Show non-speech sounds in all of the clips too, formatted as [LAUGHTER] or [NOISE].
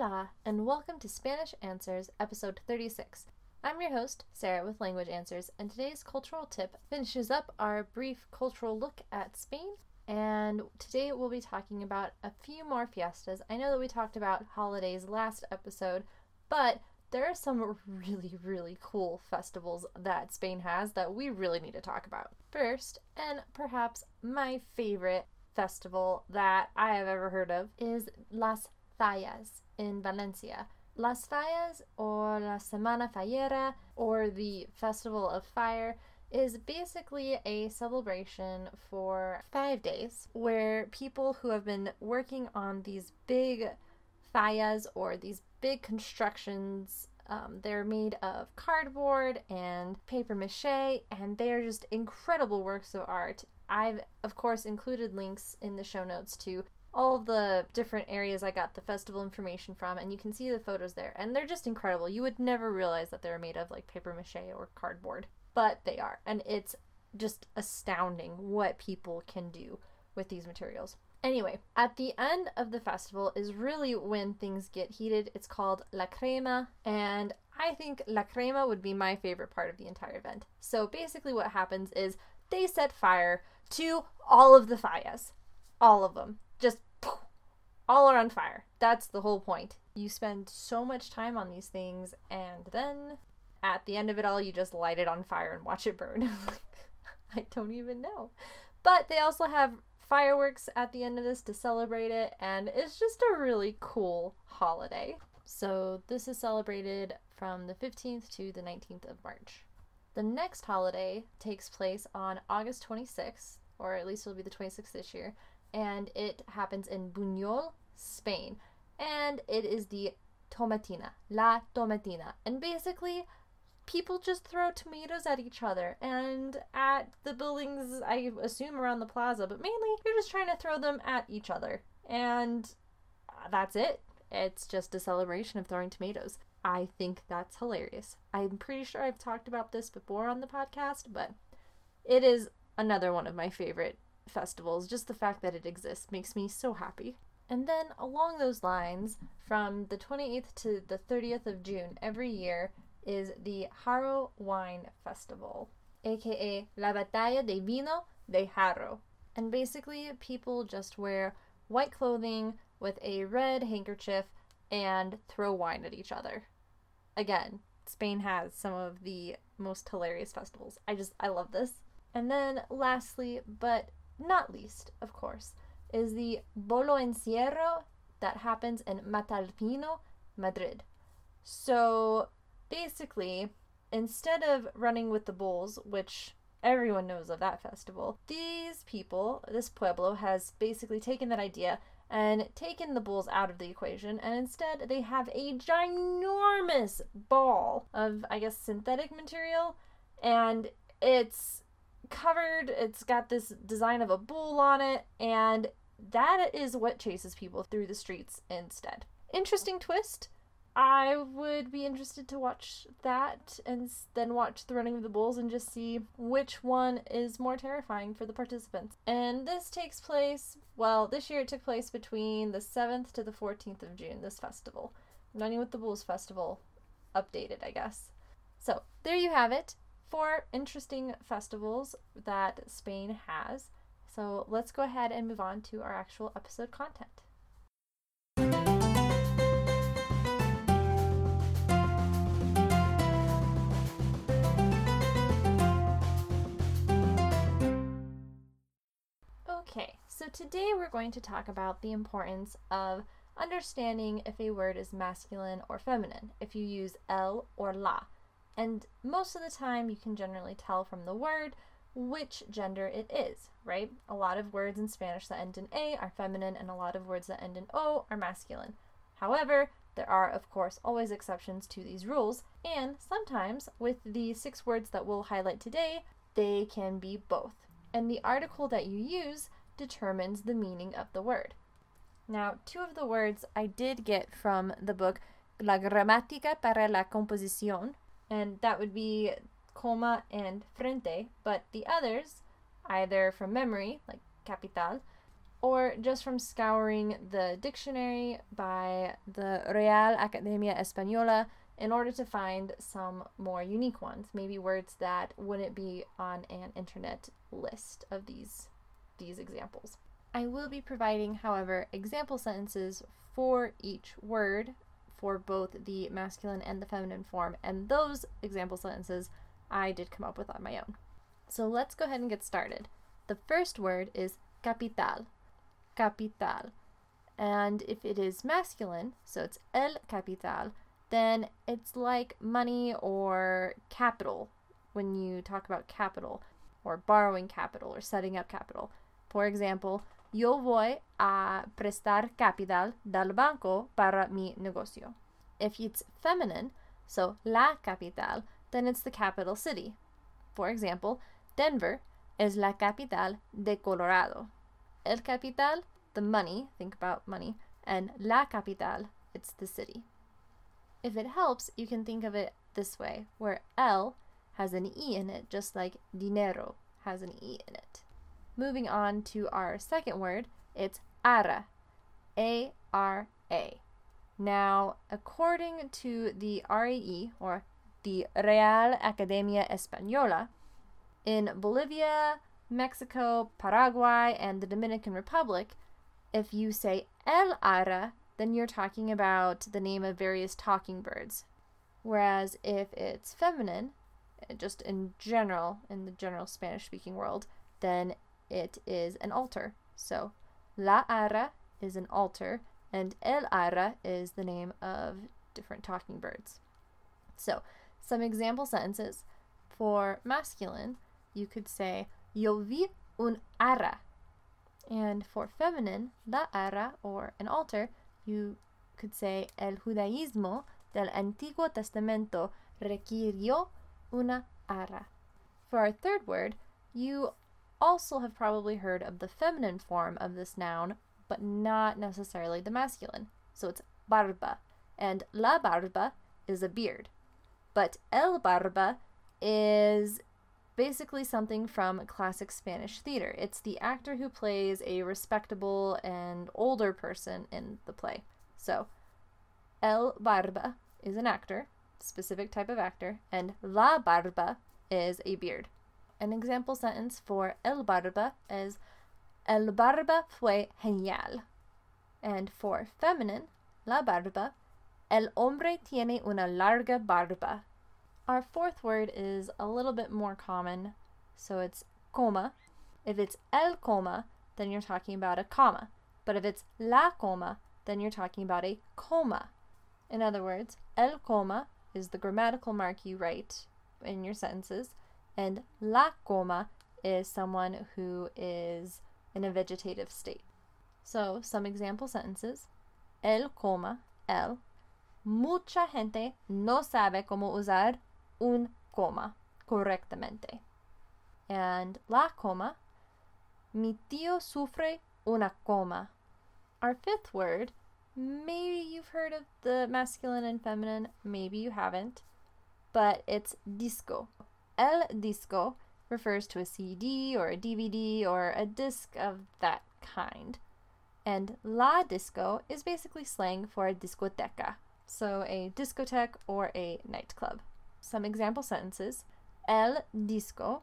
Hola, and welcome to Spanish Answers, episode 36. I'm your host, Sarah with Language Answers, and today's cultural tip finishes up our brief cultural look at Spain. And today we'll be talking about a few more fiestas. I know that we talked about holidays last episode, but there are some [LAUGHS] really, really cool festivals that Spain has that we really need to talk about. First, and perhaps my favorite festival that I have ever heard of, is Las Fallas in Valencia. Las Fallas, or La Semana Fallera, or the Festival of Fire, is basically a celebration for five days where people who have been working on these big fallas or these big constructions. Um, they're made of cardboard and paper mache, and they're just incredible works of art. I've, of course, included links in the show notes to all the different areas I got the festival information from, and you can see the photos there. And they're just incredible. You would never realize that they're made of like paper mache or cardboard, but they are. And it's just astounding what people can do with these materials. Anyway, at the end of the festival is really when things get heated. It's called La Crema, and I think La Crema would be my favorite part of the entire event. So basically, what happens is they set fire to all of the fallas. All of them. Just all are on fire. That's the whole point. You spend so much time on these things, and then at the end of it all, you just light it on fire and watch it burn. [LAUGHS] I don't even know. But they also have fireworks at the end of this to celebrate it, and it's just a really cool holiday. So, this is celebrated from the 15th to the 19th of March. The next holiday takes place on August 26th, or at least it'll be the 26th this year, and it happens in Buñol, Spain. And it is the Tomatina, La Tomatina. And basically, people just throw tomatoes at each other and at the buildings, I assume around the plaza, but mainly you're just trying to throw them at each other. And that's it. It's just a celebration of throwing tomatoes. I think that's hilarious. I'm pretty sure I've talked about this before on the podcast, but it is another one of my favorite festivals. Just the fact that it exists makes me so happy. And then along those lines, from the 28th to the 30th of June every year is the Haro Wine Festival, aka La Batalla de Vino de Haro. And basically, people just wear white clothing with a red handkerchief and throw wine at each other. Again, Spain has some of the most hilarious festivals. I just, I love this. And then, lastly, but not least, of course, is the Bolo Encierro that happens in Mataelpino, Madrid. So basically, instead of running with the bulls, which everyone knows of that festival, these people, this pueblo, has basically taken that idea and taken the bulls out of the equation, and instead they have a ginormous ball of, I guess, synthetic material, and it's covered, it's got this design of a bull on it, and that is what chases people through the streets instead. Interesting twist. I would be interested to watch that and then watch the running of the bulls and just see which one is more terrifying for the participants. And this takes place, well, this year it took place between the 7th to the 14th of June, this festival. Running with the Bulls Festival updated, I guess. So, there you have it. Four interesting festivals that Spain has. So, let's go ahead and move on to our actual episode content. Okay, so today we're going to talk about the importance of understanding if a word is masculine or feminine, if you use el or la. And most of the time, you can generally tell from the word which gender it is, right? A lot of words in Spanish that end in A are feminine, and a lot of words that end in O are masculine. However, there are, of course, always exceptions to these rules, and sometimes, with the six words that we'll highlight today, they can be both. And the article that you use determines the meaning of the word. Now, two of the words I did get from the book La Gramática para la Composición, and that would be coma and frente, but the others, either from memory, like capital, or just from scouring the dictionary by the Real Academia Española in order to find some more unique ones, maybe words that wouldn't be on an internet list of these these examples. I will be providing, however, example sentences for each word for both the masculine and the feminine form, and those example sentences I did come up with on my own. So let's go ahead and get started. The first word is capital. Capital. And if it is masculine, so it's el capital, then it's like money or capital when you talk about capital or borrowing capital or setting up capital. For example, yo voy a prestar capital del banco para mi negocio. If it's feminine, so la capital, then it's the capital city. For example, Denver es la capital de Colorado. El capital, the money, think about money, and la capital, it's the city. If it helps, you can think of it this way, where el has an e in it, just like dinero has an e in it. Moving on to our second word, it's ara, A R A. Now, according to the RAE, or the Real Academia Española, in Bolivia, Mexico, Paraguay, and the Dominican Republic, if you say el ara, then you're talking about the name of various talking birds. Whereas if it's feminine, just in general, in the general Spanish speaking world, then it is an altar. So, la ara is an altar, and el ara is the name of different talking birds. So, some example sentences. For masculine, you could say, Yo vi un ara. And for feminine, la ara, or an altar, you could say, El judaísmo del Antiguo Testamento requirió una ara. For our third word, you also have probably heard of the feminine form of this noun, but not necessarily the masculine. So it's barba, and la barba is a beard. But el barba is basically something from classic Spanish theater. It's the actor who plays a respectable and older person in the play. So, el barba is an actor, specific type of actor, and la barba is a beard. An example sentence for el barba is El barba fue genial. And for feminine, la barba, el hombre tiene una larga barba. Our fourth word is a little bit more common, so it's coma. If it's el coma, then you're talking about a comma. But if it's la coma, then you're talking about a coma. In other words, el coma is the grammatical mark you write in your sentences, and la coma is someone who is in a vegetative state. So, some example sentences. El coma, el. Mucha gente no sabe cómo usar un coma correctamente. And la coma. Mi tío sufre una coma. Our fifth word, maybe you've heard of the masculine and feminine, maybe you haven't, but it's disco. El disco refers to a CD or a DVD or a disc of that kind. And la disco is basically slang for a discoteca, so a discotheque or a nightclub. Some example sentences El disco.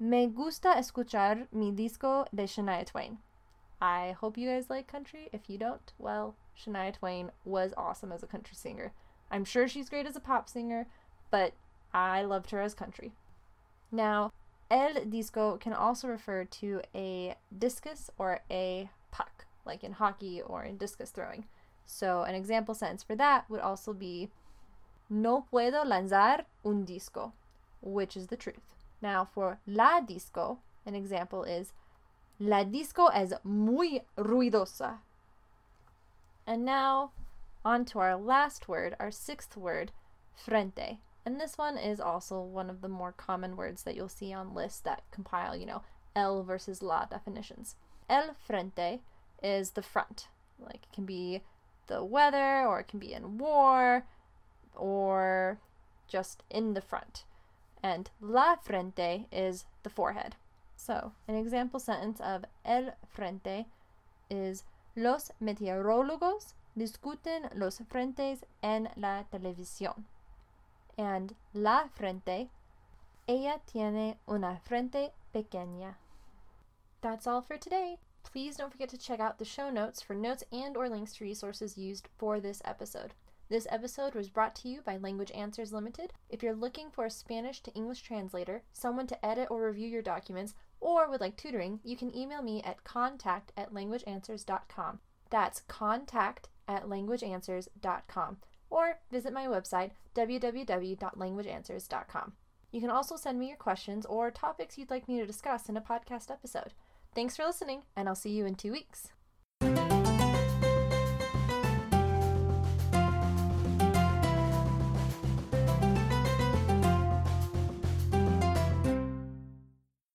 Me gusta escuchar mi disco de Shania Twain. I hope you guys like country. If you don't, well, Shania Twain was awesome as a country singer. I'm sure she's great as a pop singer, but I loved her as country. Now, El disco can also refer to a discus or a puck, like in hockey or in discus throwing. So, an example sentence for that would also be No puedo lanzar un disco, which is the truth. Now, for la disco, an example is La disco es muy ruidosa. And now, on to our last word, our sixth word, frente. And this one is also one of the more common words that you'll see on lists that compile, you know, el versus la definitions. El frente is the front. Like it can be the weather or it can be in war or just in the front. And la frente is the forehead. So, an example sentence of el frente is Los meteorólogos discuten los frentes en la televisión. And la frente, ella tiene una frente pequeña. That's all for today. Please don't forget to check out the show notes for notes and or links to resources used for this episode. This episode was brought to you by Language Answers Limited. If you're looking for a Spanish to English translator, someone to edit or review your documents, or would like tutoring, you can email me at contact at languageanswers.com. That's contact at languageanswers.com. Or visit my website, www.languageanswers.com. You can also send me your questions or topics you'd like me to discuss in a podcast episode. Thanks for listening, and I'll see you in two weeks.